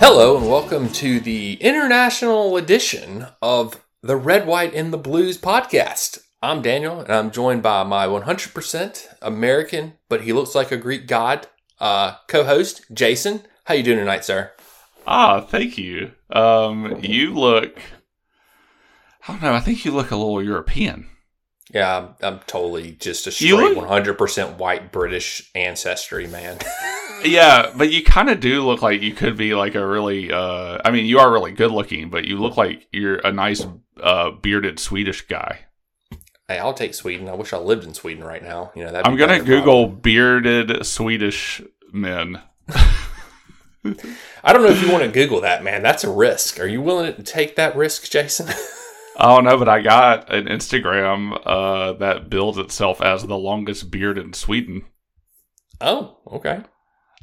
Hello, and welcome to the international edition of the Red, White, and the Blues podcast. I'm Daniel, and I'm joined by my 100% American, but he looks like a Greek god, uh, co-host Jason. How you doing tonight, sir? Ah, thank you. Um, you look. I don't know. I think you look a little European. Yeah, I'm, I'm totally just a straight 100% white British ancestry, man. Yeah, but you kind of do look like you could be like a really. Uh, I mean, you are really good looking, but you look like you're a nice uh, bearded Swedish guy. hey, I'll take Sweden. I wish I lived in Sweden right now. You know, that'd I'm gonna Google bearded Swedish men. I don't know if you want to Google that, man. That's a risk. Are you willing to take that risk, Jason? I don't know, but I got an Instagram uh, that builds itself as the longest beard in Sweden. oh, okay.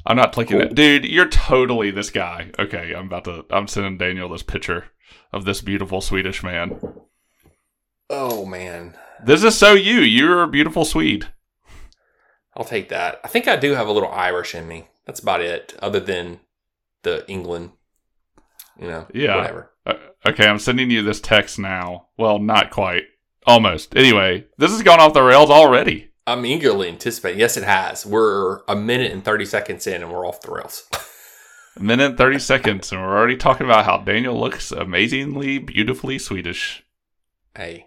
I'm not clicking Cool. it, dude. You're totally this guy. Okay, I'm about to. I'm sending Daniel this picture of this beautiful Swedish man. Oh, man. This is so you. You're a beautiful Swede. I'll take that. I think I do have a little Irish in me. That's about it, other than the England. You know, Yeah. whatever. Uh, okay, I'm sending you this text now. Well, not quite. Almost. Anyway, this has gone off the rails already. I'm eagerly anticipating. Yes, it has. We're a minute and 30 seconds in and we're off the rails. A minute and 30 seconds, and we're already talking about how Daniel looks amazingly, beautifully Swedish. hey.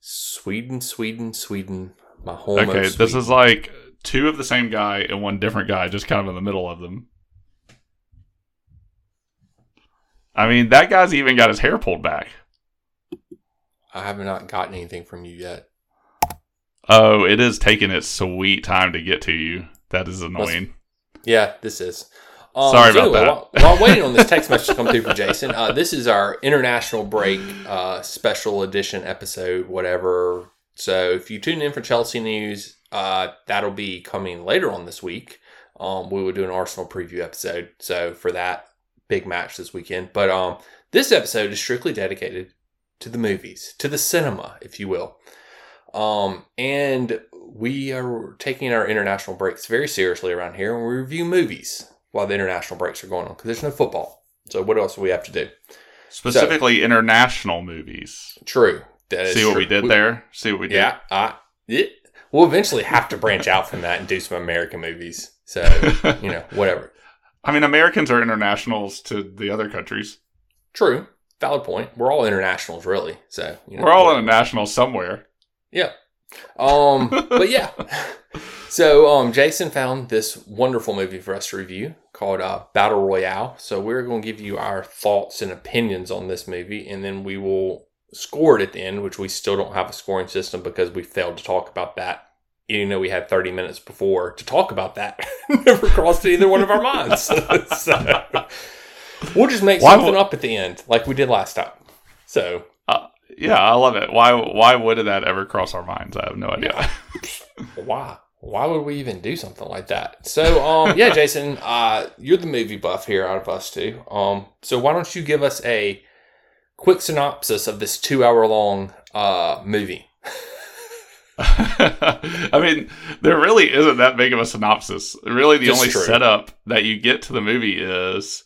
Sweden, Sweden, Sweden. My home. Okay, this is like two of the same guy and one different guy, just kind of in the middle of them. I mean, that guy's even got his hair pulled back. I have not gotten anything from you yet. Oh, it is taking its sweet time to get to you. That is annoying. Yeah, this is. Um, Sorry so about that. While, while waiting on this text message to come through from Jason, uh, this is our international break uh, special edition episode, whatever. So if you tune in for Chelsea news, uh, that'll be coming later on this week. Um, we will do an Arsenal preview episode. So for that big match this weekend, but um, this episode is strictly dedicated to the movies, to the cinema, if you will. Um, and we are taking our international breaks very seriously around here, and we review movies while the international breaks are going on because there's no football. So what else do we have to do? Specifically, international movies. True. That is See what true. we did there? See what we did? Yeah, I, it, we'll eventually have to branch out from that and do some American movies. So you know, whatever. I mean, Americans are internationals to the other countries. True. Valid point. We're all internationals, really. So you know, We're all whatever. international somewhere. Yeah. Um, but yeah. So um, Jason found this wonderful movie for us to review called uh, Battle Royale. So we're going to give you our thoughts and opinions on this movie, and then we will score it at the end, which we still don't have a scoring system because we failed to talk about that. Even though we had 30 minutes before to talk about that, never crossed either one of our minds. so we'll just make Why something wo- up at the end, like we did last time. So Yeah, I love it. Why? Why would that ever cross our minds? I have no idea. why why would we even do something like that so um yeah jason uh you're the movie buff here out of us two um so why don't you give us a quick synopsis of this two hour long uh movie I mean, there really isn't that big of a synopsis. Really, the That's only true. setup that you get to the movie is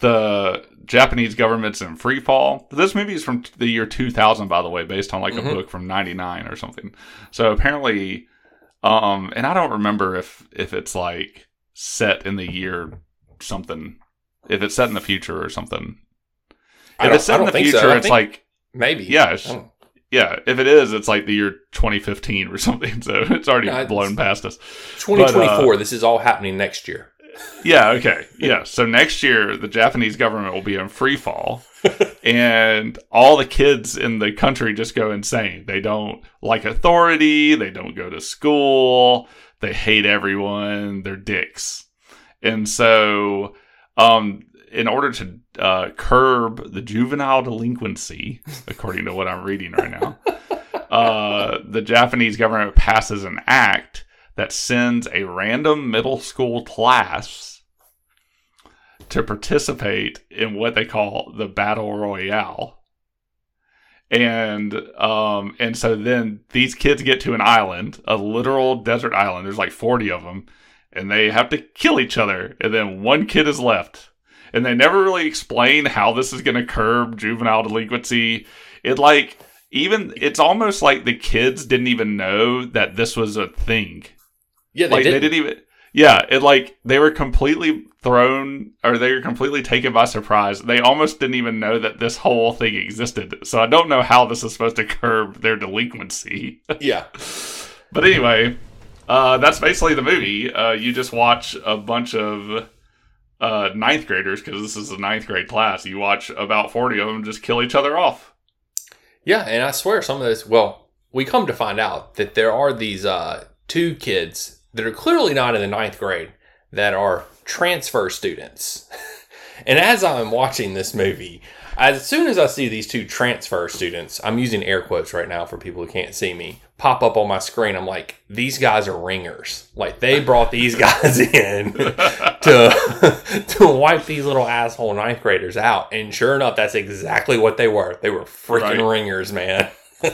the Japanese government's in free fall. This movie is from the year 2000, by the way, based on like Mhm. a book from 99 or something. So apparently, um, and I don't remember if if it's like set in the year something, if it's set in the future or something. If it's set in the future, so. It's like maybe yeah, it's- I don't- yeah. If it is, it's like the year 2015 or something. So it's already it's- blown past us. 2024 this is all happening next year Yeah, okay. Yeah. So next year the Japanese government will be in free fall and all the kids in the country just go insane. They don't like authority, they don't go to school, they hate everyone, they're dicks. And so um in order to uh, curb the juvenile delinquency, according to what I'm reading right now, uh, the Japanese government passes an act that sends a random middle school class to participate in what they call the battle royale. and um and so then these kids get to an island, a literal desert island. There's like 40 of them, and they have to kill each other, and then one kid is left. And they never really explain how this is going to curb juvenile delinquency. It like even it's almost like the kids didn't even know that this was a thing. Yeah, they like did. they didn't even yeah, it like they were completely thrown or they were completely taken by surprise. They almost didn't even know that this whole thing existed. So I don't know how this is supposed to curb their delinquency. yeah. but anyway, uh, that's basically the movie. Uh, you just watch a bunch of uh, ninth graders because this is a ninth grade class. You watch about forty of them just kill each other off. Yeah, and I swear some of this, Well, we come to find out that there are these uh, two kids that are clearly not in the ninth grade that are transfer students. and as I'm watching this movie, as soon as I see these two transfer students, I'm using air quotes right now for people who can't see me, pop up on my screen, I'm like, these guys are ringers. Like they brought these guys in to to wipe these little asshole ninth graders out. And sure enough, that's exactly what they were. They were freaking Right. ringers, man.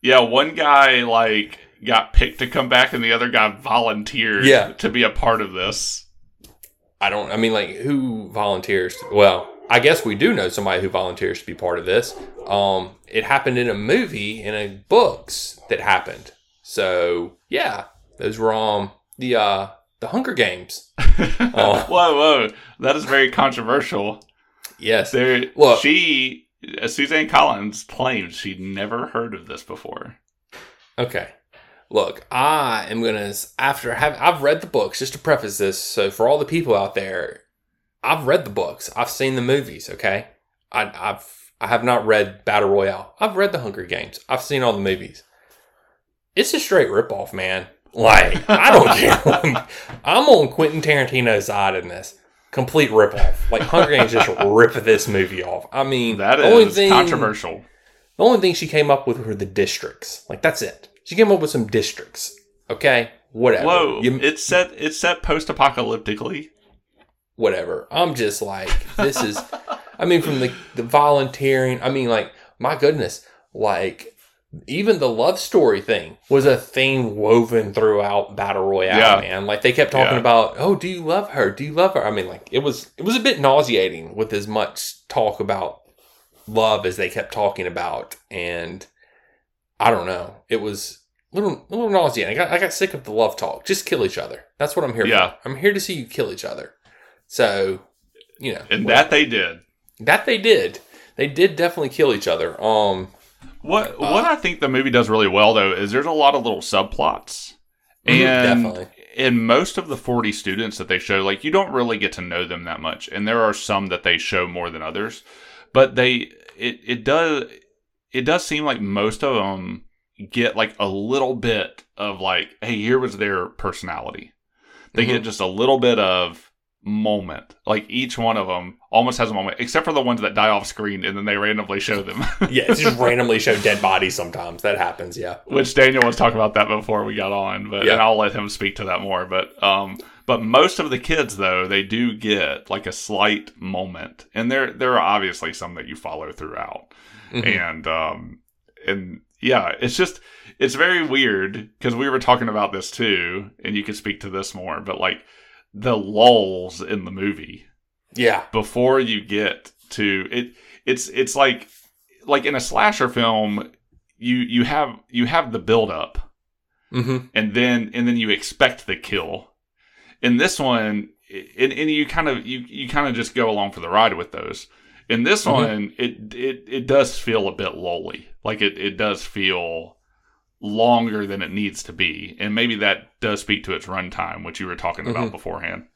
Yeah, one guy like got picked to come back, and the other guy volunteered Yeah. to be a part of this. I don't. I mean, like, who volunteers? Well, I guess we do know somebody who volunteers to be part of this. Um, it happened in a movie in a books that happened. So yeah, those were um the uh the Hunger Games. Oh. Whoa, whoa, that is very controversial. Yes. There, Look. she, uh, Suzanne Collins claimed she'd never heard of this before. Okay. Look, I am gonna after have I've read the books just to preface this. So for all the people out there, I've read the books. I've seen the movies. Okay, I, I've I have not read Battle Royale. I've read the Hunger Games. I've seen all the movies. It's a straight ripoff, man. Like I don't care. I'm on Quentin Tarantino's side in this. Complete ripoff. Like Hunger Games just rip this movie off. I mean, that is thing- controversial. the only thing she came up with were the districts. Like that's it. She came up with some districts. Okay, whatever. Whoa, You- it's set. It's set post-apocalyptically. Whatever. I'm just like this is. I mean, from the the volunteering. I mean, like my goodness, like even the love story thing was a theme woven throughout Battle Royale. Yeah. Man, like they kept talking Yeah. about, oh, do you love her? Do you love her? I mean, like it was it was a bit nauseating with as much talk about love as they kept talking about, and I don't know, it was. a Little, a little nauseating. I got, I got sick of the love talk. Just kill each other. That's what I'm here Yeah. for. I'm here to see you kill each other. So, you know, And what- that they did. that they did. They did definitely kill each other. Um, What what I think the movie does really well though is there's a lot of little subplots. Mhm, And definitely. in most of the 40 students that they show, like you don't really get to know them that much. And there are some that they show more than others. But they it it does it does seem like most of them get like a little bit of like, hey, here was their personality. They Mm-hmm. get just a little bit of moment. Like each one of them almost has a moment, except for the ones that die off screen and then they randomly show them. yeah, it's just randomly show dead bodies sometimes. That happens. Yeah. which Daniel was talking about that before we got on, but Yeah. and I'll let him speak to that more. But um, but most of the kids though they do get like a slight moment, and there there are obviously some that you follow throughout, Mhm. and um and yeah, it's just it's very weird because we were talking about this too, and you could speak to this more, but like the lulls in the movie Yeah. before you get to it it's it's like like in a slasher film you you have you have the build up Mm-hmm. and then and then you expect the kill in this one and, and you kind of you you kind of just go along for the ride with those in this Mhm. one it, it it does feel a bit lolly. like it, it does feel longer than it needs to be and maybe that does speak to its runtime which you were talking about Mhm. beforehand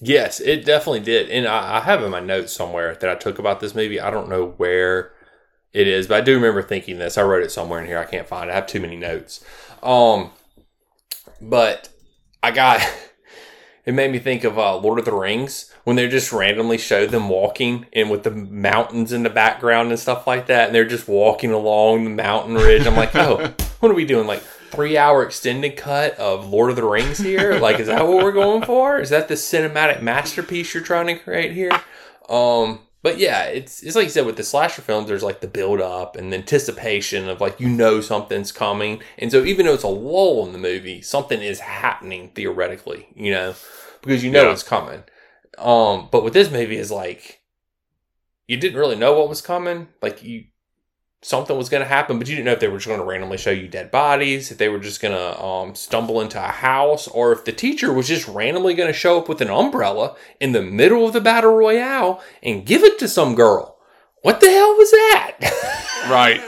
Yes, it definitely did. And I, I have in my notes somewhere that I took about this movie. I don't know where it is, but I do remember thinking this. I wrote it somewhere in here. I can't find it. I have too many notes. Um, but I got it made me think of uh, Lord of the Rings when they just randomly show them walking and with the mountains in the background and stuff like that, and they're just walking along the mountain ridge. I'm like, oh, what are we doing? Like three hour extended cut of Lord of the Rings here? Like, is that what we're going for? Is that the cinematic masterpiece you're trying to create here? Um, but yeah, it's it's like you said with the slasher films. There's like the build up and the anticipation of like you know something's coming, and so even though it's a lull in the movie, something is happening theoretically, you know, because you know Yeah. it's coming. Um, but with this movie is like you didn't really know what was coming. Like you something was going to happen, but you didn't know if they were just going to randomly show you dead bodies, if they were just going to um, stumble into a house, or if the teacher was just randomly going to show up with an umbrella in the middle of the battle royale and give it to some girl. What the hell was that? Right.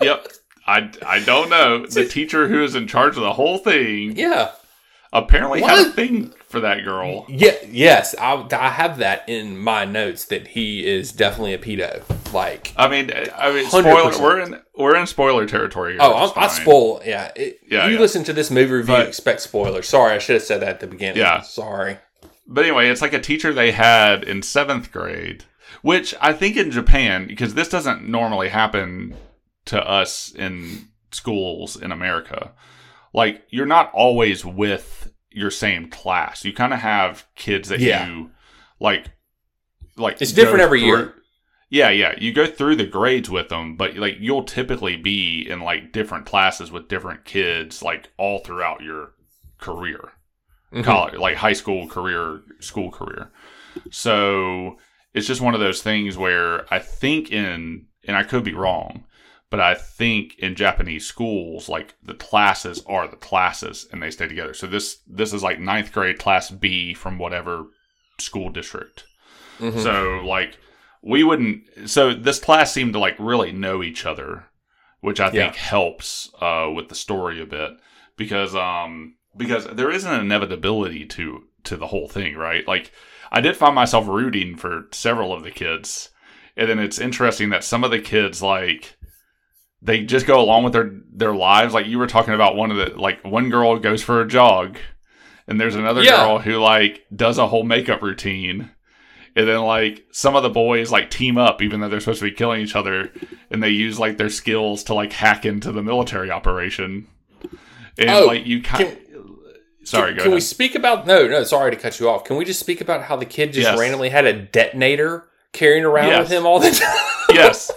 yep. I, I don't know. The teacher who is in charge of the whole thing yeah. apparently had a thing for that girl. Yeah, yes, I, I have that in my notes that he is definitely a pedo. Like, I mean, I mean, spoiler. 100%. We're in we're in spoiler territory. Here. oh, I, I spoil. Yeah, it, Yeah, you yeah. listen to this movie review, But- expect spoilers. Sorry, I should have said that at the beginning. Yeah. sorry. But anyway, it's like a teacher they had in seventh grade, which I think in Japan, because this doesn't normally happen to us in schools in America. Like you're not always with your same class. You kind of have kids that Yeah. you like. Like It's different every through- year. Yeah, yeah. You go through the grades with them, but like you'll typically be in like different classes with different kids, like all throughout your career Mhm. college, like high school career, school career. So it's just one of those things where I think in, and I could be wrong, but I think in Japanese schools, like the classes are the classes and they stay together. So this this is like ninth grade class B from whatever school district. Mhm. So like we wouldn't. So this class seemed to like really know each other, which I think helps uh, with the story a bit because um because there is an inevitability to to the whole thing, right? Like I did find myself rooting for several of the kids, and then it's interesting that some of the kids like they just go along with their their lives. Like you were talking about one of the like one girl goes for a jog, and there's another Yeah. girl who like does a whole makeup routine. And then like some of the boys like team up even though they're supposed to be killing each other and they use like their skills to like hack into the military operation. And Oh, like you kind Sorry, can, go can we speak about no no sorry to cut you off can we just speak about how the kid just Yes. randomly had a detonator carrying around Yes. with him all the time yes.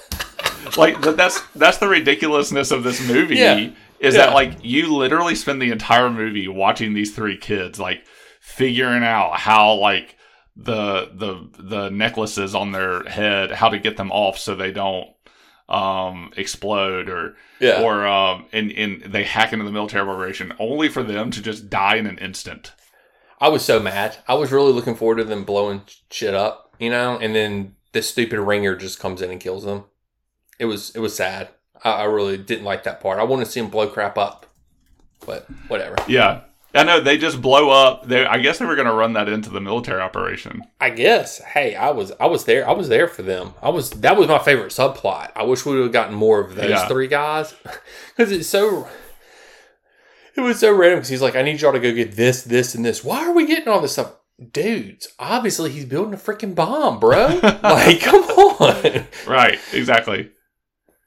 Like that's that's the ridiculousness of this movie Yeah. is Yeah. that like you literally spend the entire movie watching these three kids like figuring out how like the the the necklaces on their head how to get them off so they don't um explode or yeah or um and and they hack into the military operation only for them to just die in an instant. i was so mad i was really looking forward to them blowing shit up you know and then this stupid ringer just comes in and kills them it was it was sad i, I really didn't like that part i want to see him blow crap up but whatever Yeah. I know they just blow up. They I guess they were going to run that into the military operation. I guess. Hey, I was I was there. I was there for them. I was that was my favorite subplot. I wish we would have gotten more of those Yeah. three guys because it's so. It was so random because he's like, I need y'all to go get this, this, and this. Why are we getting all this stuff? Dudes, obviously he's building a freaking bomb, bro. like, come on. Right, exactly.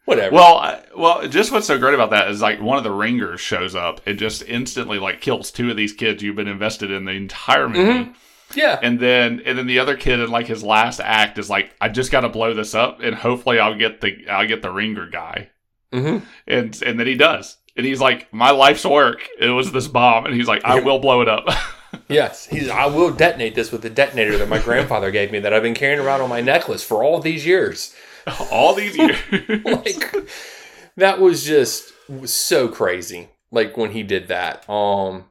Whatever. Well, I, well, just what's so great about that is like one of the ringers shows up and just instantly like kills two of these kids you've been invested in the entire movie. yeah. And then and then the other kid in like his last act is like, I just got to blow this up and hopefully I'll get the I'll get the ringer guy. hmm And and then he does. And he's like, my life's work. It was this bomb. And he's like, I will blow it up. Yes. He's. I will detonate this with the detonator that my grandfather gave me that I've been carrying around on my necklace for all these years. All these years. like that was just was so crazy like when he did that. Um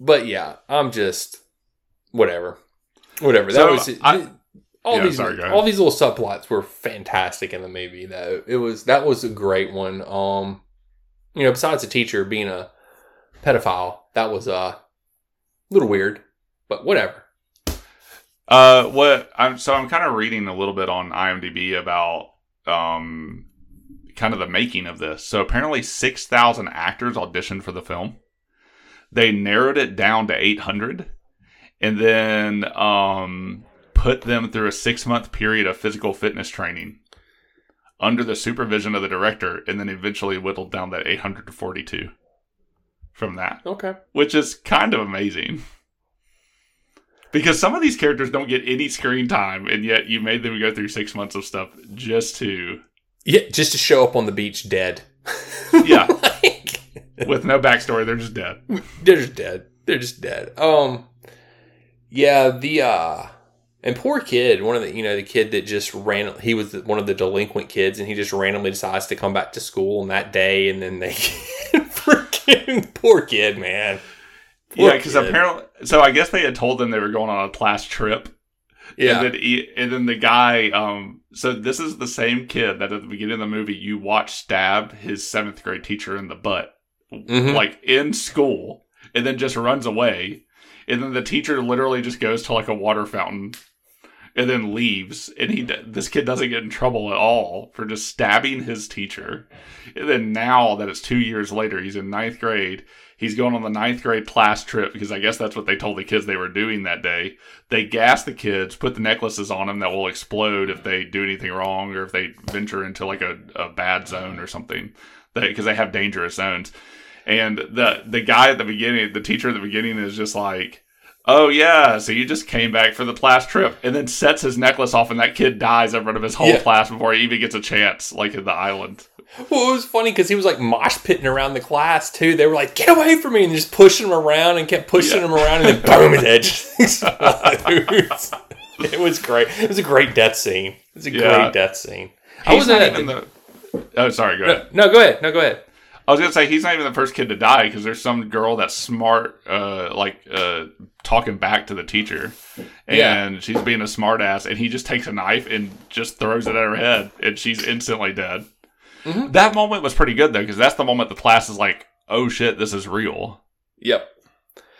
but yeah i'm just whatever. Whatever. That So, was it. I- all Yeah, these sorry, all these little subplots were fantastic in the movie though. It was that was a great one. Um you know besides the teacher being a pedophile that was uh, a little weird but whatever Uh, what I'm so I'm kind of reading a little bit on IMDb about um kind of the making of this. So apparently 6,000 actors auditioned for the film. They narrowed it down to 800 and then um put them through a 6-month period of physical fitness training under the supervision of the director and then eventually whittled down that 800 to 42 from that, okay which is kind of amazing. Because some of these characters don't get any screen time, and yet you made them go through six months of stuff just to Yeah, just to show up on the beach dead. Yeah. Like, with no backstory. They're just dead. they're just dead. They're just dead. Um, yeah, the uh, and poor kid, one of the you know the kid that just ran. He was one of the delinquent kids, and he just randomly decides to come back to school on that day, and then they freaking poor kid, man. Yeah, because apparently, so I guess they had told them they were going on a class trip, yeah, and then he, and then the guy. Um, so this is the same kid that at the beginning of the movie you watch stab his seventh grade teacher in the butt, Mhm. like in school, and then just runs away, and then the teacher literally just goes to like a water fountain. And then leaves, and he this kid doesn't get in trouble at all for just stabbing his teacher. And then now that it's two years later, he's in ninth grade. He's going on the ninth grade class trip because I guess that's what they told the kids they were doing that day. They gas the kids, put the necklaces on them that will explode if they do anything wrong or if they venture into like a, a bad zone or something. Because they have dangerous zones. And the the guy at the beginning, the teacher at the beginning is just like, "Oh yeah, so you just came back for the class trip," and then sets his necklace off, and that kid dies in front of his whole Yeah. class before he even gets a chance, like in the island. Well, it was funny because he was like mosh pitting around the class too. They were like, "Get away from me!" and just pushing him around and kept pushing Yeah. him around, and then boom, his head explodes. It was great. It was a great death scene. It was a Yeah. great death scene. I wasn't not even the, the. Oh, sorry. Go ahead. no, no, go ahead. No, go ahead. I was gonna say he's not even the first kid to die because there's some girl that's smart, uh, like uh, talking back to the teacher, and Yeah. she's being a smartass, and he just takes a knife and just throws it at her head, and she's instantly dead. Mhm. That moment was pretty good though, because that's the moment the class is like, "Oh shit, this is real." Yep.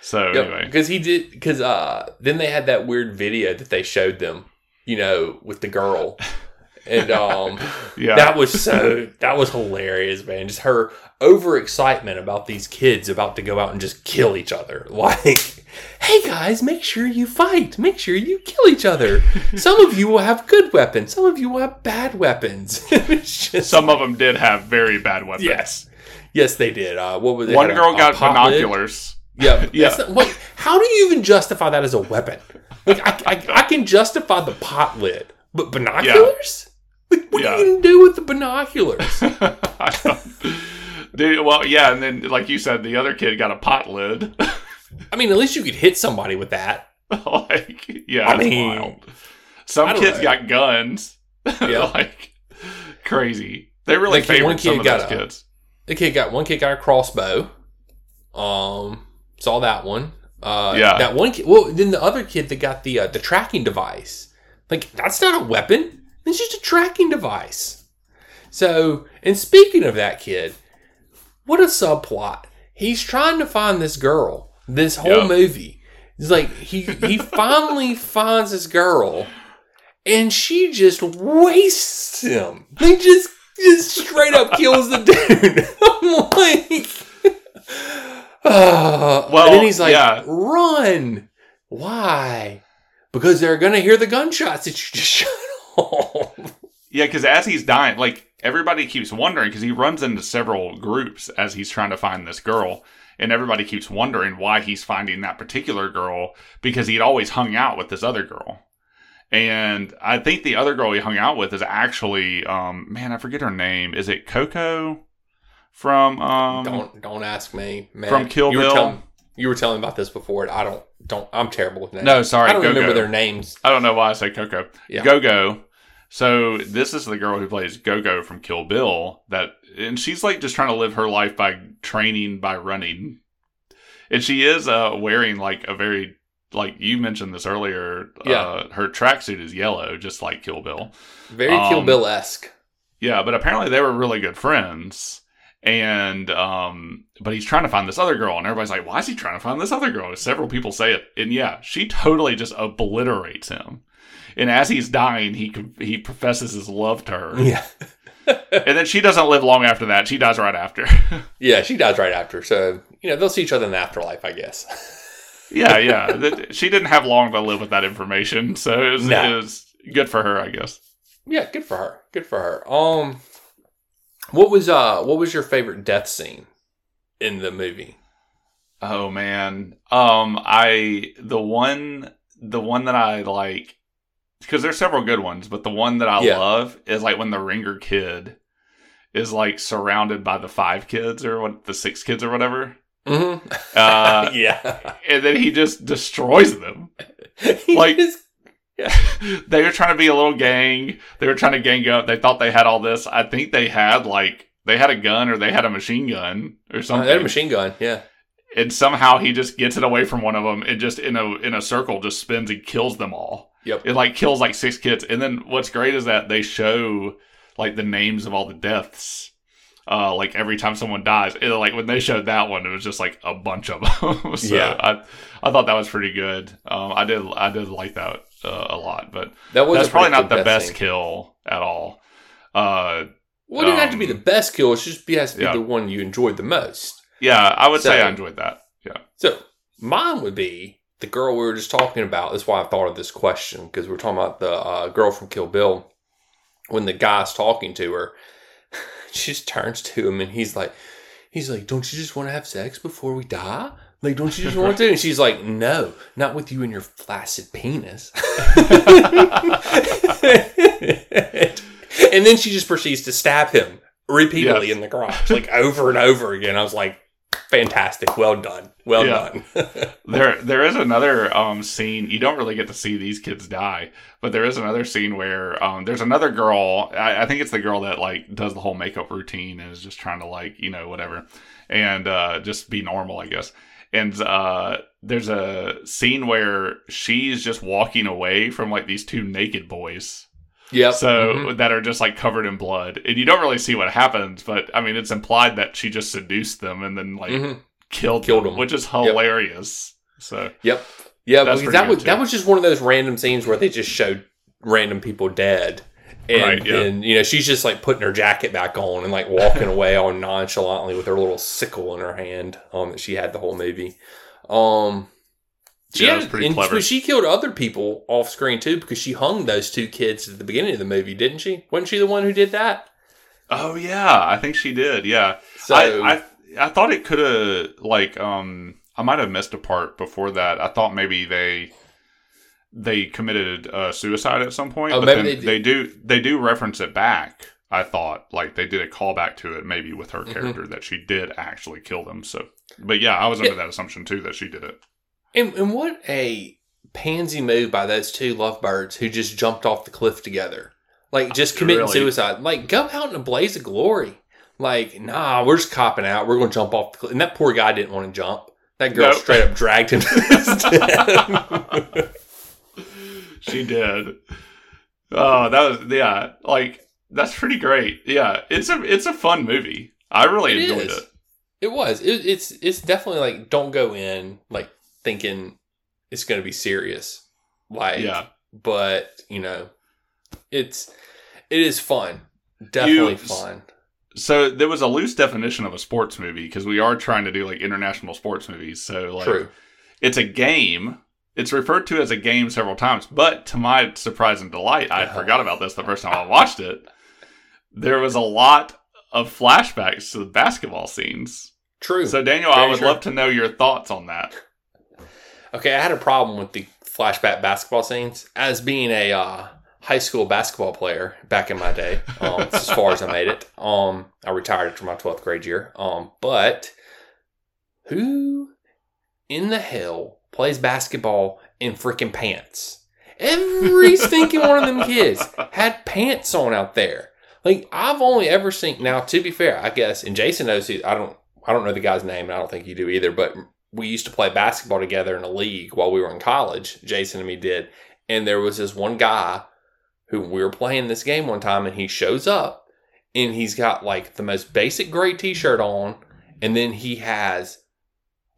So Yep. anyway, Because he did. Because uh, then they had that weird video that they showed them. You know, with the girl, and um. yeah, That was so that was hilarious, man. Just her overexcitement about these kids about to go out and just kill each other. Like, hey guys, make sure you fight. Make sure you kill each other. Some of you will have good weapons. Some of you will have bad weapons. just some of them did have very bad weapons. yes, yes, they did. Uh, what was one a- girl a got pot lid? binoculars. Yeah, Yeah. Not- wait, how do you even justify that as a weapon? Like, I, I, I can justify the pot lid, but binoculars? Like, what Yeah. are you gonna do with the binoculars? I don't- Dude, well, yeah, and then like you said, the other kid got a pot lid. I mean, at least you could hit somebody with that. like, yeah, I mean, wild. Some kids know. got guns. Yeah. like crazy. They really Like, one favored some kid of got those a- kids. The kid got one kid got a crossbow. Um, saw that one. Uh, Yeah. That one kid. Well, then the other kid that got the uh, the tracking device. Like that's not a weapon. It's just a tracking device. So, and speaking of that kid, what a subplot. He's trying to find this girl. This whole Yep. movie. It's like he he finally finds this girl, and she just wastes him. He just just straight up kills the dude. I'm like, uh, Well, and then he's like, yeah. run. Why? Because they're gonna hear the gunshots that you just shot. Yeah, because as he's dying, like everybody keeps wondering because he runs into several groups as he's trying to find this girl, and everybody keeps wondering why he's finding that particular girl because he'd always hung out with this other girl. And I think the other girl he hung out with is actually, um, man, I forget her name. Is it Coco from? Um, don't don't ask me, man. From Kill Bill? telling, you were telling me about this before. and I don't don't. I'm terrible with names. No, sorry, I don't Gogo. remember their names. I don't know why I say Coco. Yeah. Gogo. So this is the girl who plays Gogo from Kill Bill. That and she's like just trying to live her life by training by running, and she is uh wearing like a very like you mentioned this earlier. Yeah. Uh, her tracksuit is yellow, just like Kill Bill. Very Kill Um, Bill esque. Yeah, but apparently they were really good friends. And um but he's trying to find this other girl and everybody's like, Why is he trying to find this other girl? Several people say it. And yeah, she totally just obliterates him. And as he's dying, he he professes his love to her. Yeah, and then she doesn't live long after that. She dies right after. yeah. She dies right after. So you know they'll see each other in the afterlife, I guess. yeah, yeah. She didn't have long to live with that information. So it was, No. it was good for her, I guess. yeah, good for her. Good for her. Um, what was uh what was your favorite death scene in the movie? Oh man. Um I the one the one that I like because there's several good ones, but the one that I Yeah. love is like when the ringer kid is like surrounded by the five kids or what the six kids or whatever. Mm-hmm. Uh, yeah. and then he just destroys them. Like- He's- they were trying to be a little gang. They were trying to gang up. They thought they had all this. I think they had like they had a gun or they had a machine gun or uh, something. they had a machine gun. Yeah. and somehow he just gets it away from one of them and just in a in a circle just spins and kills them all. Yep. It like kills like six kids. And then what's great is that they show like the names of all the deaths. Uh, like every time someone dies, it, like when they showed that one, it was just like a bunch of them. so Yeah. I, I thought that was pretty good. Um, I did, I did like that uh, a lot, but That was that's probably not the best scene. kill at all. Uh, Well, it didn't have to be um, the best kill. It just be, has to be yeah. the one you enjoyed the most. yeah, I would say I enjoyed that. Yeah, So mine would be the girl we were just talking about. That's why I thought of this question because we are talking about the uh, girl from Kill Bill. When the guy's talking to her, she just turns to him and he's like, he's like, "Don't you just want to have sex before we die? Like, don't you just want to?" And she's like, "No, not with you and your flaccid penis." and then she just proceeds to stab him repeatedly Yes. in the crotch, like over and over again. I was like, fantastic. Well done. Well Yeah. done. there there is another um scene you don't really get to see these kids die but there is another scene where um there's another girl I, I think it's the girl that like does the whole makeup routine and is just trying to like you know whatever and uh just be normal i guess and uh there's a scene where she's just walking away from like these two naked boys Yeah. so Mhm. that are just like covered in blood and you don't really see what happens but i mean it's implied that she just seduced them and then like Mhm. killed, Killed them, them. which is hilarious so Yep. Yeah, because that good, was that was just one of those random scenes where they just showed random people dead. And, Right, yeah. and you know she's just like putting her jacket back on and like walking away all nonchalantly with her little sickle in her hand um that she had the whole movie um she Yeah, had- pretty and clever. she killed other people off screen too because she hung those two kids at the beginning of the movie didn't she wasn't she the one who did that Oh yeah, I think she did. Yeah, so I, I I thought it could have like um I might have missed a part before that. I thought maybe they they committed uh, suicide at some point. Oh, but maybe then they they do they do reference it back. I thought like they did a callback to it maybe with her Mhm. character that she did actually kill them. So, but yeah, I was under Yeah. that assumption too that she did it. And, and what a pansy move by those two lovebirds who just jumped off the cliff together. Like, just committing Really? suicide. Like, go out in a blaze of glory. Like, nah, we're just copping out. We're going to jump off the cliff. And that poor guy didn't want to jump. That girl Nope. straight up dragged him to his death. She did. Oh, that was yeah. Like that's pretty great. Yeah, it's a it's a fun movie. I really It enjoyed is. it. It was. It, it's it's definitely like don't go in like thinking it's going to be serious. Like, Yeah. but you know, it's it is fun. Definitely You- fun. So there was a loose definition of a sports movie because we are trying to do like international sports movies. So like True. it's a game. It's referred to as a game several times, but to my surprise and delight, I forgot about this the first time I watched it. There was a lot of flashbacks to the basketball scenes. True. So Daniel, I would true. love to know your thoughts on that. Okay, I had a problem with the flashback basketball scenes as being a uh, high school basketball player back in my day. Um, as far as I made it. Um, I retired after my twelfth grade year. Um, but who in the hell plays basketball in freaking pants? Every stinking one of them kids had pants on out there. Like I've only ever seen. Now, to be fair, I guess, and Jason knows who. I don't. I don't know the guy's name, and I don't think you do either. But we used to play basketball together in a league while we were in college. Jason and me did, and there was this one guy who we were playing this game one time, and he shows up, and he's got like the most basic gray T-shirt on, and then he has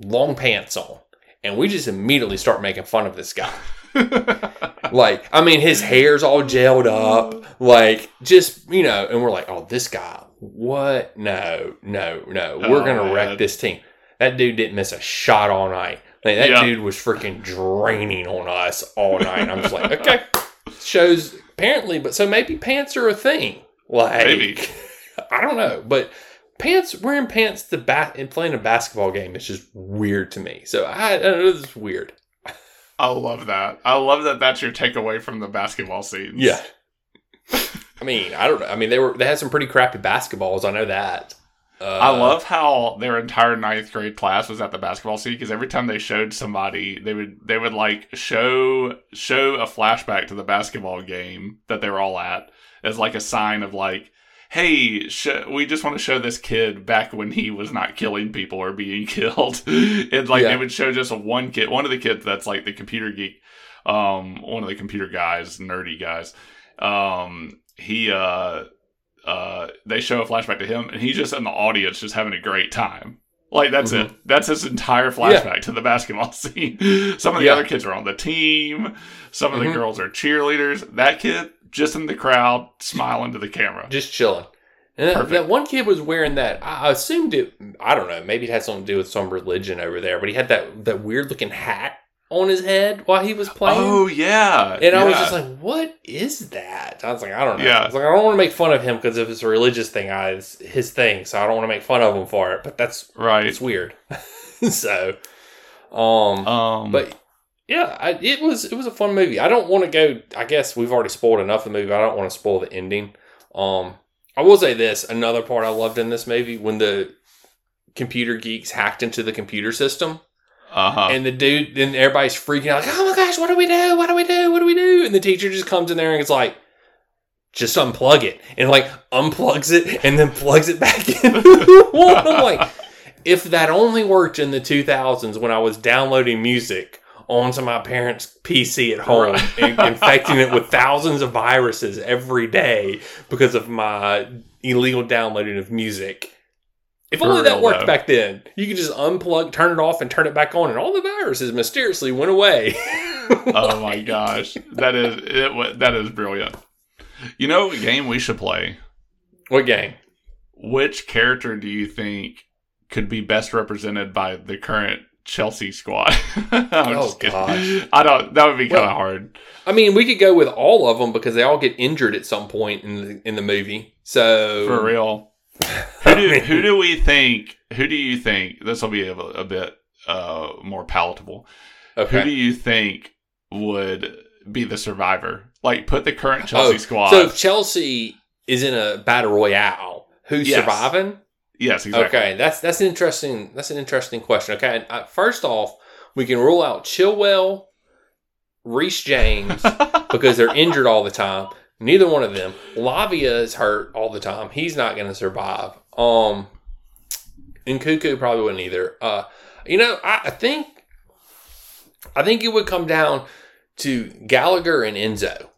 long pants on, and we just immediately start making fun of this guy. Like, I mean, his hair's all gelled up, like just you know, and we're like, oh, this guy, what? No, no, no, we're Oh, gonna man. wreck this team. That dude didn't miss a shot all night. Like, that Yeah. dude was freaking draining on us all night. I'm just like, okay, shows apparently, but so maybe pants are a thing. Like, Maybe. I don't know, but pants wearing pants to bat and playing a basketball game is just weird to me. So I, I know, this is weird. I love that. I love that. That's your takeaway from the basketball scenes. Yeah. I mean, I don't know. I mean, they were they had some pretty crappy basketballs. I know that. Uh, I love how their entire ninth grade class was at the basketball scene because every time they showed somebody, they would they would like show show a flashback to the basketball game that they were all at as like a sign of like, hey, sh- we just want to show this kid back when he was not killing people or being killed. and like Yeah. they would show just one kid, one of the kids that's like the computer geek, um, one of the computer guys, nerdy guys. Um, he uh uh, they show a flashback to him, and he's just in the audience, just having a great time. Like that's Mhm. it. That's his entire flashback to the basketball scene. Some of the Yeah. other kids are on the team. Some of the Mhm. girls are cheerleaders. That kid just in the crowd, smiling to the camera. just chilling. And that, that one kid was wearing that. I assumed it. I don't know. Maybe it had something to do with some religion over there. But he had that that weird looking hat on his head while he was playing. Oh yeah, and I was just like, "What is that?" I was like, "I don't know." Yeah. I was like, "I don't want to make fun of him because if it's a religious thing, I, it's his thing, so I don't want to make fun of him for it." But that's right. it's weird. so, um, Um, but yeah, I, it was it was a fun movie. I don't want to go. I guess we've already spoiled enough of the movie. I don't want to spoil the ending. Um, I will say this: another part I loved in this movie when the computer geeks hacked into the computer system, uh huh. and the dude, then everybody's freaking out, like, "Oh my gosh, what do we do? What do we do? What do we do?" And the teacher just comes in there and it's like. Just unplug it and like unplugs it and then plugs it back in. I'm like, if that only worked in the 2000s when I was downloading music onto my parents' PC at home infecting it with thousands of viruses every day because of my illegal downloading of music. If For only that worked though. back then. You could just unplug, turn it off, and turn it back on, and all the viruses mysteriously went away. oh my gosh, that is it, that is brilliant. You know what game we should play? what game? Which character do you think could be best represented by the current Chelsea squad? I'm Oh, just kidding. gosh. I don't. That would be kind of hard. I mean, we could go with all of them because they all get injured at some point in the in the movie. So For real. Who do, who do we think? Who do you think? This will be a, a bit uh, more palatable. Okay. Who do you think would be the survivor? Like, put the current Chelsea Oh, squad. So if Chelsea is in a battle royale, who's Yes. surviving? Yes, exactly. Okay, that's that's an interesting that's an interesting question. Okay, and, uh, first off, we can rule out Chilwell, Reece James because they're injured all the time. Neither one of them. Lavia is hurt all the time. He's not going to survive. Um, and Cuckoo probably wouldn't either. Uh, you know, I, I think I think it would come down to Gallagher and Enzo.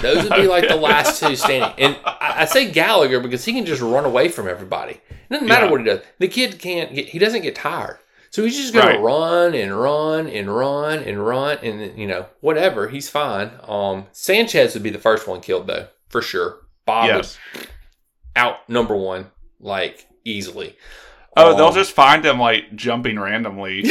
Those would be like the last two standing. And I, I say Gallagher because he can just run away from everybody. It doesn't matter Yeah. what he does. The kid can't get. He doesn't get tired. So he's just gonna run and run and run and run and you know whatever. He's fine. Um, Sanchez would be the first one killed though for sure. Bob yes. out number one like easily. Oh, they'll Um, just find him like jumping randomly.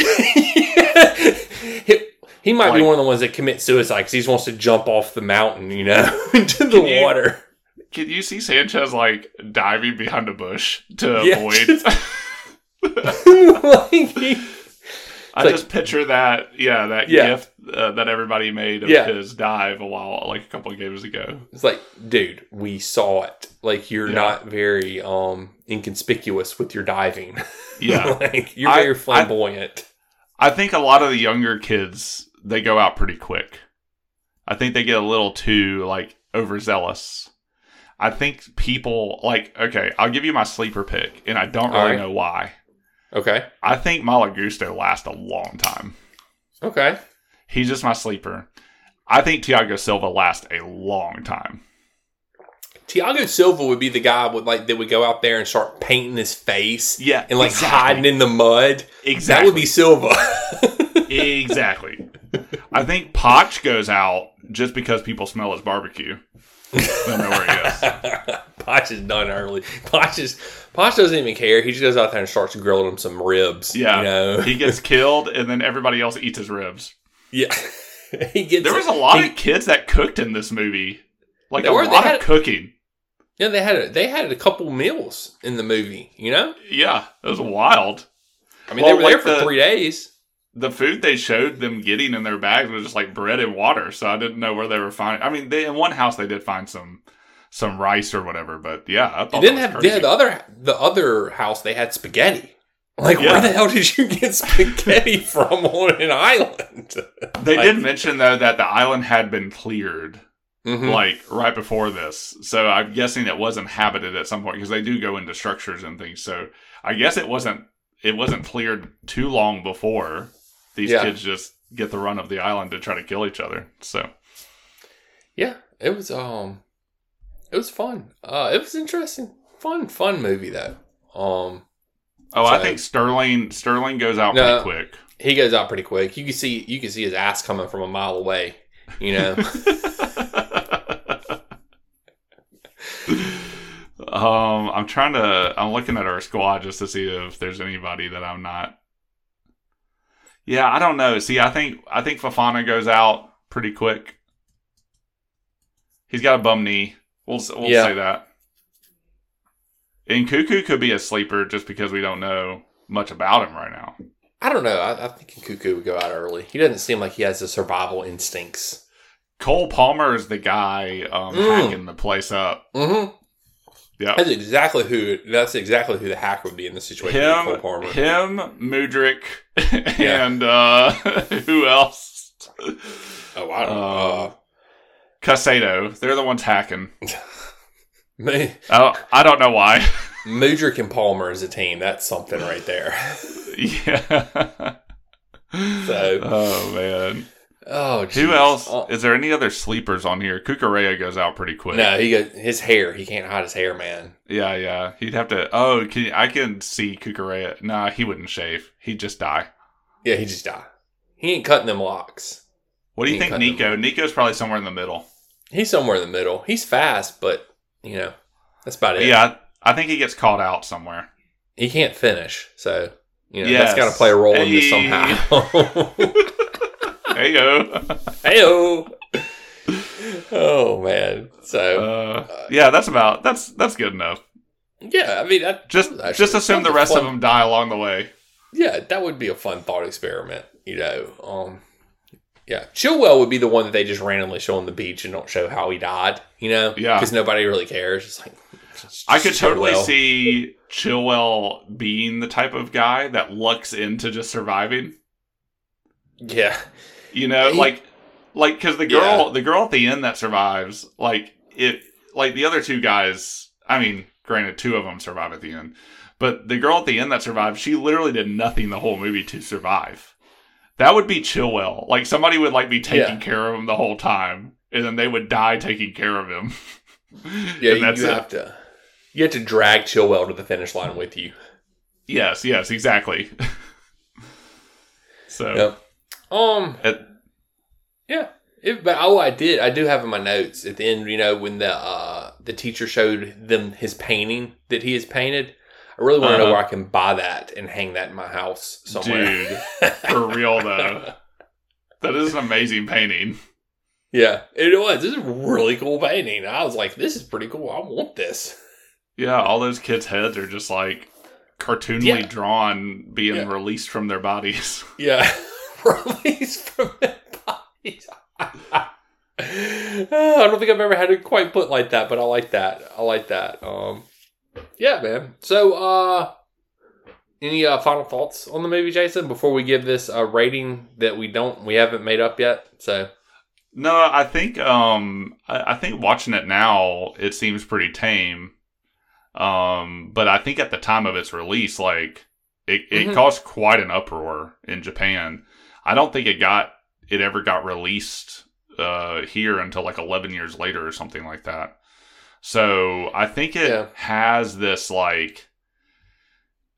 he, might be one of the ones that commit suicide because he just wants to jump off the mountain, you know, into the Can you- water. Can you see Sanchez like diving behind a bush to Yeah, avoid? just- Like, he- I like- just picture that. Yeah, that Yeah. gift uh, that everybody made of Yeah. his dive a while, like a couple of games ago. it's like, dude, we saw it. Like, you're Yeah. not very um inconspicuous with your diving. Yeah, like, you're I- very flamboyant. I think a lot of the younger kids they go out pretty quick. I think they get a little too like overzealous. I think people like okay, I'll give you my sleeper pick, and I don't really right. know why. okay. I think Malo Gusto lasts a long time. Okay. He's just my sleeper. I think Thiago Silva lasts a long time. Thiago Silva would be the guy with like that would go out there and start painting his face Yeah, and like exactly. hiding in the mud. Exactly. That would be Silva. exactly. I think Poch goes out just because people smell his barbecue. They'll know where he is. Poch is done early. Poch is Poch doesn't even care. He just goes out there and starts grilling him some ribs. Yeah, you know. he gets killed, and then everybody else eats his ribs. yeah, he gets. There was a lot he- of kids that cooked in this movie, like There a were- they lot had- of cooking. Yeah, they had a, they had a couple meals in the movie. You know, Yeah, it was wild. I mean, Well, they were there for the- three days. The food they showed them getting in their bags was just like bread and water. So I didn't know where they were finding. I mean, they, in one house they did find some some rice or whatever, but yeah, I They didn't have yeah, the other the other house they had spaghetti. Like Yeah. where the hell did you get spaghetti from on an island? They Like- did mention though that the island had been cleared Mhm. like right before this. So I'm guessing it was inhabited at some point because they do go into structures and things. So I guess it wasn't it wasn't cleared too long before these Yeah. kids just get the run of the island to try to kill each other. So Yeah, it was um it was fun. Uh it was interesting. Fun, fun movie though. Um oh, I think Sterling Sterling goes out No. pretty quick. he goes out pretty quick. You can see you can see his ass coming from a mile away, you know. um, I'm trying to. I'm looking at our squad just to see if there's anybody that I'm not. Yeah, I don't know. See, I think I think Fofana goes out pretty quick. He's got a bum knee. We'll we'll Yeah. say that. And Cuckoo could be a sleeper just because we don't know much about him right now. I don't know. I, I think Cuckoo would go out early. He doesn't seem like he has the survival instincts. Cole Palmer is the guy um, Mm. hacking the place up. Mm-hmm. Yeah. That's exactly who. That's exactly who the hacker would be in this situation. him, him, Mudryk, and uh, who else? Oh, I don't know. Uh, Uh, Caicedo. They're the ones hacking. I don't, I don't know why. Mudryk and Palmer as a team. That's something right there. yeah. So- oh man. Oh, Who else? Oh, Is there any other sleepers on here? Cucurella goes out pretty quick. no, he got his hair. He can't hide his hair, man. Yeah, yeah. He'd have to. Oh, can, I can see Cucurella. Nah, he wouldn't shave. He'd just die. Yeah, he'd just die. He ain't cutting them locks. What do you think, Nico? Nico's probably somewhere in the middle. He's somewhere in the middle. He's fast, but you know that's about it. Yeah, I think he gets caught out somewhere. he can't finish, so you know Yes. that's got to play a role in this somehow. Go. Heyo. Oh man. So Uh, yeah, that's about that's that's good enough. yeah, I mean, that, Just actually- just assume the rest fun. of them die along the way. Yeah, that would be a fun thought experiment. You know, um, yeah, Chilwell would be the one that they just randomly show on the beach and don't show how he died. You know, Yeah. because nobody really cares. It's like it's I could just totally Chilwell. see Chilwell being the type of guy that lucks into just surviving. Yeah, You know, like like because the girl Yeah. the girl at the end that survives, like it like the other two guys. I mean, granted, two of them survive at the end, but the girl at the end that survived, she literally did nothing the whole movie to survive. That would be Chilwell. Like somebody would like be taking Yeah. care of him the whole time, and then they would die taking care of him. yeah. And You, that's you it. have to you have to drag Chilwell to the finish line with you. Yes, yes, exactly. so, Yep. Um. it- Yeah. It, but oh, I did. I do have in my notes at the end. You know, when the uh, the teacher showed them his painting that he has painted. I really want to know Uh-huh. where I can buy that and hang that in my house somewhere. dude, for real though, that is an amazing painting. yeah, it was. This is a really cool painting. I was like, this is pretty cool. I want this. Yeah, all those kids' heads are just like cartoonily Yeah. drawn, being Yeah. released from their bodies. Yeah, released from their bodies. I don't think I've ever had it quite put like that, but I like that. I like that. Um, yeah, man. So, uh, any uh, final thoughts on the movie, Jason? Before we give this a rating that we don't, we haven't made up yet. So, no, I think um, I, I think watching it now, it seems pretty tame. Um, but I think at the time of its release, like it, it Mhm. caused quite an uproar in Japan. I don't think it got it ever got released uh, here until like 11 years later or something like that. So I think it Yeah. has this like,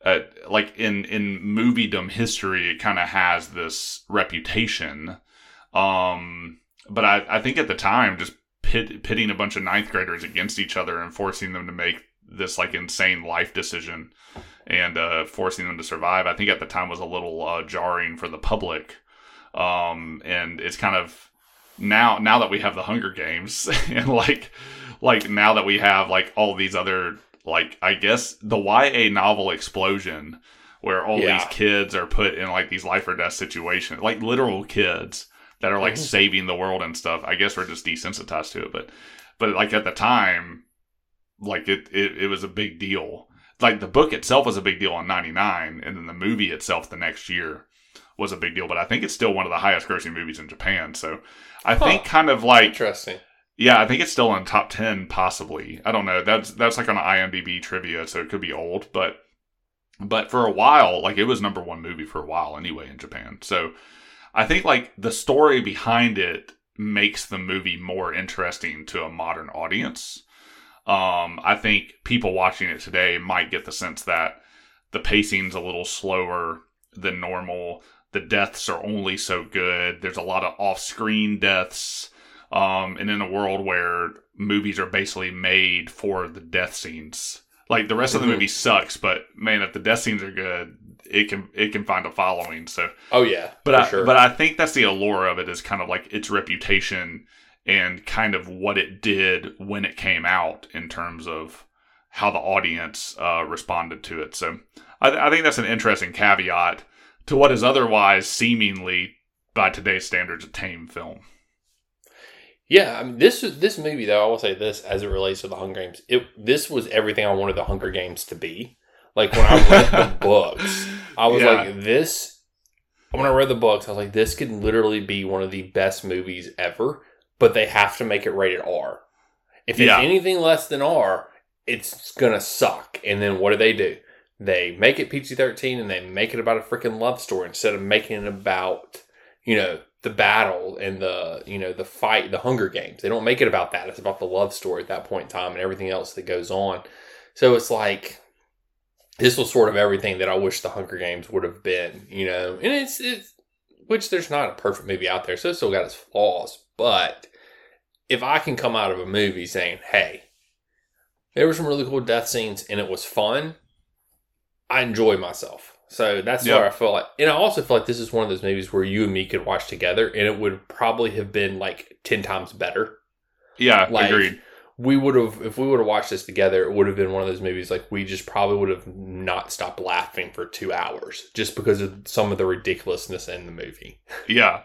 uh, like in in moviedom history, it kind of has this reputation. Um, but I I think at the time, just pit, pitting a bunch of ninth graders against each other and forcing them to make this like insane life decision and uh, forcing them to survive, I think at the time was a little uh, jarring for the public. Um, and it's kind of now now that we have the Hunger Games and like like now that we have like all these other like I guess the YA novel explosion where all Yeah. these kids are put in like these life or death situations, like literal kids that are like Mhm. saving the world and stuff. I guess we're just desensitized to it, but but like at the time, like it it, it was a big deal. Like the book itself was a big deal in '99, and then the movie itself the next year was a big deal. But I think it's still one of the highest grossing movies in Japan. So I Huh. think kind of like Interesting. yeah, I think it's still in top ten, possibly. I don't know. That's that's like on IMDb trivia, so it could be old, but but for a while, like it was number one movie for a while anyway in Japan. So I think like the story behind it makes the movie more interesting to a modern audience. Um, I think people watching it today might get the sense that the pacing's a little slower than normal. The deaths are only so good. There's a lot of off-screen deaths. Um, and in a world where movies are basically made for the death scenes, like the rest of the Mhm. movie sucks, but man, if the death scenes are good, it can it can find a following. So, Oh yeah, but I, sure. but I think that's the allure of it is kind of like its reputation and kind of what it did when it came out in terms of how the audience uh, responded to it. So I, I think that's an interesting caveat to what is otherwise seemingly by today's standards a tame film. Yeah, I mean this is this movie though. I will say this as it relates to the Hunger Games. It this was everything I wanted the Hunger Games to be. Like when I read the books, I was Yeah. like, this. When I read the books, I was like, this could literally be one of the best movies ever. But they have to make it rated R. If it's Yeah. anything less than R, it's gonna suck. And then what do they do? They make it PG thirteen and they make it about a freaking love story instead of making it about you know the battle and the you know the fight the hunger games they don't make it about that it's about the love story at that point in time and everything else that goes on so it's like this was sort of everything that i wish the hunger games would have been you know and it's it's which there's not a perfect movie out there so it's still got its flaws but if i can come out of a movie saying hey there were some really cool death scenes and it was fun i enjoy myself so that's Yep. where I feel like, and I also feel like this is one of those movies where you and me could watch together, and it would probably have been like ten times better. Yeah, Like, agreed. We would have, if we would have watched this together, it would have been one of those movies like we just probably would have not stopped laughing for two hours just because of some of the ridiculousness in the movie. Yeah,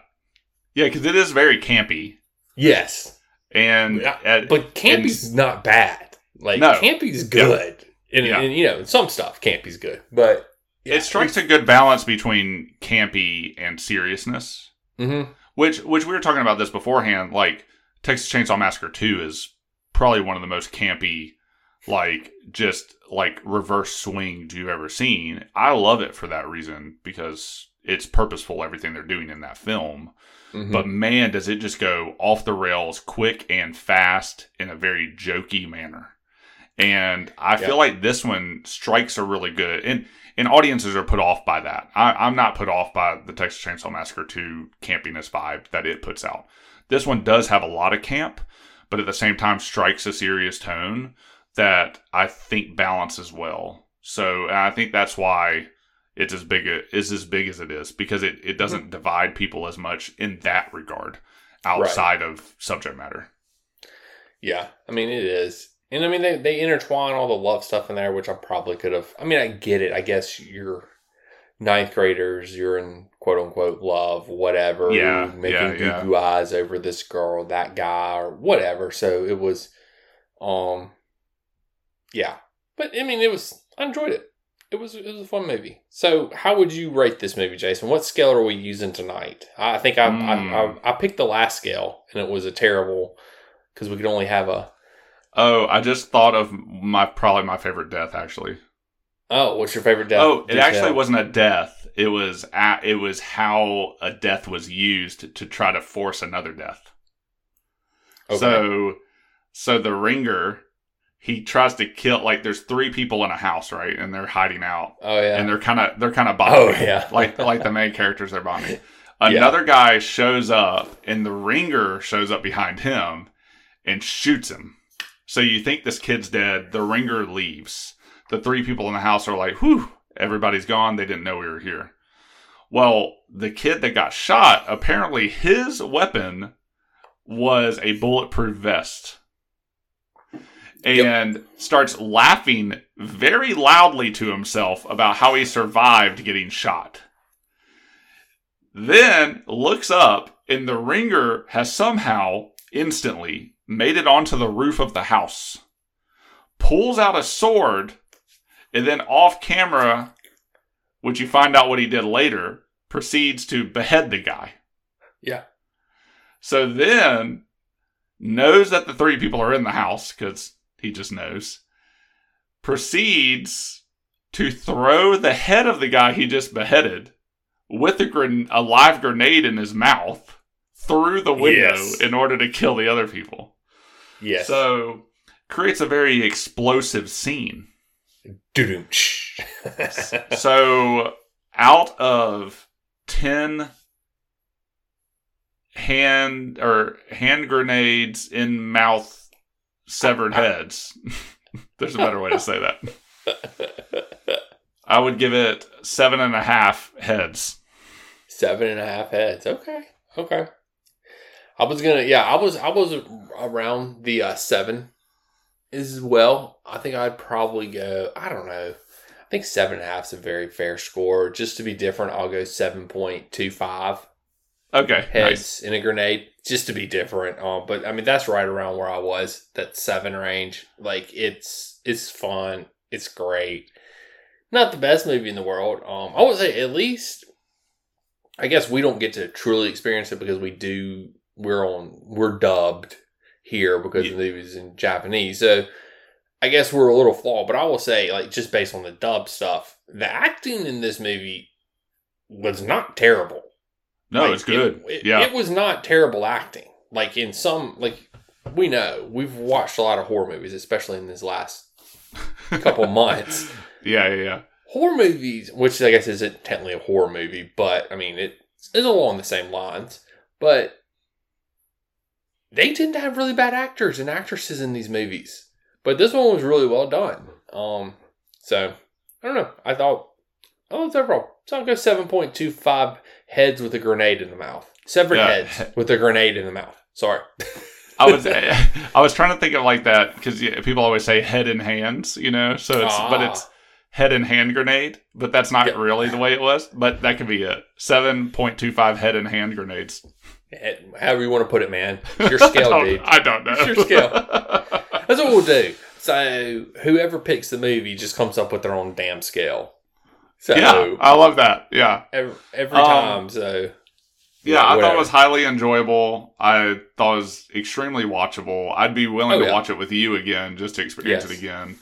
yeah, because it is very campy, Yes, and Yeah, at- but Campy's not bad. Like No. Campy's good, and, Yeah. and you know some stuff Campy's good, but it strikes a good balance between campy and seriousness. hmm Which, which we were talking about this beforehand. Like Texas Chainsaw Massacre Two is probably one of the most campy, like just like reverse swings you've ever seen. I love it for that reason because it's purposeful. Everything they're doing in that film. Mm-hmm. But man, does it just go off the rails quick and fast in a very jokey manner. And I Yeah. feel like this one strikes are really good and and audiences are put off by that. I, I'm not put off by the Texas Chainsaw Massacre 2 campiness vibe that it puts out. This one does have a lot of camp, but at the same time strikes a serious tone that I think balances well. So and I think that's why it's as big a, is as big as it is because it, it doesn't divide people as much in that regard outside of subject matter. Yeah, I mean it is, and I mean they they intertwine all the love stuff in there, which I probably could have. I mean I get it. I guess you're ninth graders, you're in quote unquote love, whatever. Yeah, making yeah, goo yeah. goo eyes over this girl, that guy, or whatever. So it was, um, yeah. But I mean, it was. I enjoyed it. It was. It was a fun movie. So how would you rate this movie, Jason? What scale are we using tonight? I think I Hmm. I, I, I picked the last scale, and it was a terrible because we could only have a. Oh, I just thought of my probably my favorite death actually. Oh, what's your favorite death? oh, it detail? actually wasn't a death. It was a it was how a death was used to try to force another death. Okay. So, so the ringer, he tries to kill. Like, there's three people in a house, right, and they're hiding out, Oh yeah. and they're kind of they're kind of oh, bonding. Oh, yeah. like like the main characters they're bonding. Yeah. Another guy shows up, and the ringer shows up behind him and shoots him. So you think this kid's dead. The ringer leaves. The three people in the house are like, "Whew, everybody's gone. They didn't know we were here." Well, the kid that got shot, apparently his weapon was a bulletproof vest. And starts laughing very loudly to himself about how he survived getting shot. Then looks up, and the ringer has somehow instantly made it onto the roof of the house, pulls out a sword, and then off camera, which you find out what he did later, proceeds to behead the guy. Yeah. So then knows that the three people are in the house because he just knows. Proceeds to throw the head of the guy he just beheaded with a, gren- a live grenade in his mouth through the window Yes. in order to kill the other people. Yes. So creates a very explosive scene. So out of 10 hand or hand grenades in mouth severed heads there's a better way to say that i would give it seven and a half heads Seven and a half heads. Okay. Okay. I was gonna. Yeah, I was. I was around the uh, seven as well. I think I'd probably go. I don't know. I think seven and a half is a very fair score. Just to be different, I'll go seven point two five okay heads nice. in a grenade, just to be different. Um, but I mean that's right around where I was. That seven range. Like it's it's fun. It's great. Not the best movie in the world. Um, I would say at least. I guess we don't get to truly experience it because we do. We're on. We're dubbed here because Yeah. the movie's in Japanese. So I guess we're a little flawed. But I will say, like, just based on the dub stuff, the acting in this movie was not terrible. No Like, it's good It, it- yeah it was not terrible acting. Like in some, like we know we've watched a lot of horror movies, especially in this last couple months. yeah yeah yeah Horror movies, which I guess isn't technically a horror movie, but I mean it is along the same lines. But they tend to have really bad actors and actresses in these movies. But this one was really well done. Um, so I don't know. I thought, oh, it's overall. So I'll go seven point two five heads with a grenade in the mouth. Severed Yeah. heads with a grenade in the mouth. Sorry. I was I was trying to think of like that because people always say head and hands, you know. So it's but Ah. it's head and hand grenade, but that's not Yeah. really the way it was. But that could be it. Seven point two five head and hand grenades. However you want to put it, man. It's your scale, I dude. I don't know. It's your scale. That's what we'll do. So whoever picks the movie just comes up with their own damn scale. So yeah, I love that. Yeah, every, every Um, time. So yeah. I thought it was highly enjoyable. I thought it was extremely watchable. I'd be willing Oh, to yeah. watch it with you again just to experience Yes. it again.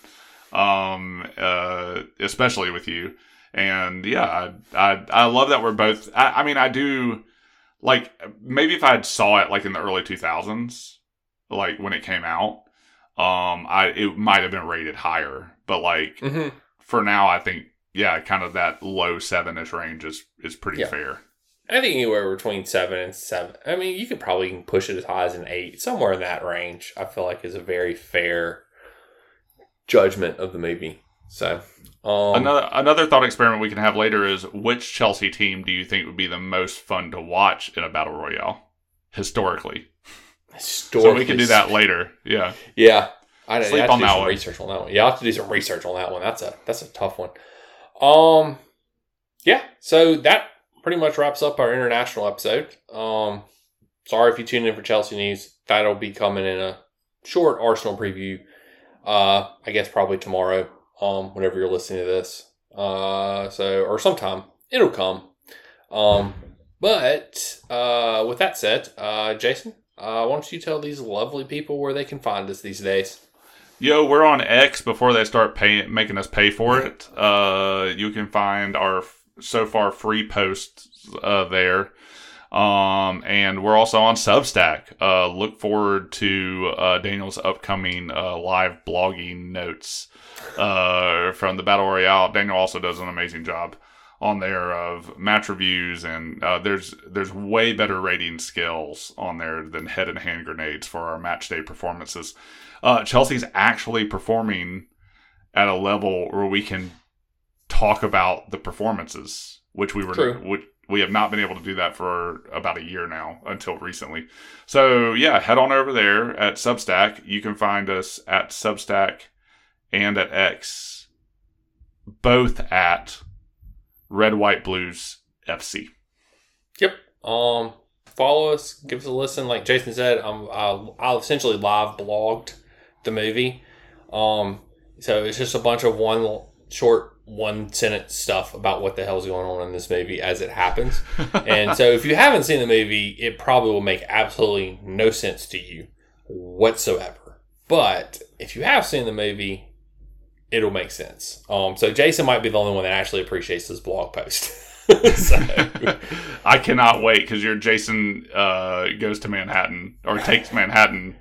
Um, uh, especially with you. And yeah, I, I I love that we're both. I, I mean, I do like maybe if I had saw it like in the early two thousands, like when it came out, um, I it might have been rated higher. But like mhm. for now, I think yeah, kind of that low seven ish range is is pretty Yeah. fair. I think anywhere between seven and seven. I mean, you could probably even push it as high as an eight, somewhere in that range. I feel like is a very fair judgment of the movie. So um, another another thought experiment we can have later is which Chelsea team do you think would be the most fun to watch in a battle royale historically? So we can do that later. Yeah. Yeah, I Sleep have on to do that some one. research on that one. Yeah, I have to do some research on that one. That's a that's a tough one. Um, yeah. So that pretty much wraps up our international episode. Um, sorry if you tuned in for Chelsea news. That'll be coming in a short Arsenal preview. Uh, I guess probably tomorrow. Um, whenever you're listening to this. Uh, so or sometime it'll come. Um, but uh, with that said, uh, Jason, uh, why don't you tell these lovely people where they can find us these days? Yo, we're on X before they start paying, making us pay for it. Uh, you can find our f- so far free posts uh, there. Um, and we're also on Substack. Uh, look forward to uh, Daniel's upcoming uh, live blogging notes uh, from the Battle Royale. Daniel also does an amazing job on there of match reviews, and uh, there's there's way better rating skills on there than head and hand grenades for our match day performances. Uh, Chelsea's actually performing at a level where we can talk about the performances, which we were True. which we have not been able to do that for about a year now until recently. So yeah, head on over there at Substack. You can find us at Substack and at X, both at Red White Blues FC. Yep. Um, follow us, give us a listen. Like Jason said, um, I'll, I'll essentially live blogged the movie. Um, so it's just a bunch of one short one sentence stuff about what the hell's going on in this movie as it happens. and so if you haven't seen the movie, it probably will make absolutely no sense to you whatsoever. But if you have seen the movie, it'll make sense. Um, so Jason might be the only one that actually appreciates this blog post. so, I cannot wait because your Jason uh, goes to Manhattan or takes Manhattan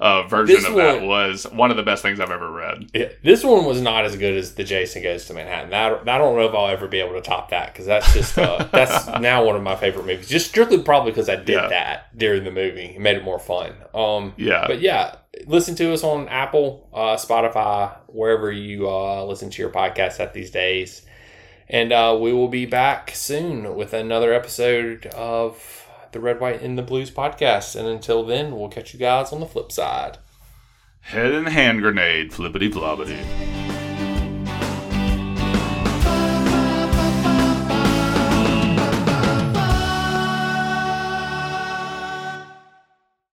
uh, version This of that was one of the best things I've ever read. yeah, this one was not as good as the Jason Goes to Manhattan. That, I don't know if I'll ever be able to top that because that's just uh, that's now one of my favorite movies. Just strictly probably because I did Yeah. that during the movie. It made it more fun. Um, Yeah. but yeah, listen to us on Apple, uh, Spotify, wherever you uh, listen to your podcast at these days. And uh, we will be back soon with another episode of the Red, White, and the Blues podcast. And until then, we'll catch you guys on the flip side. Head and hand grenade, flippity floppity.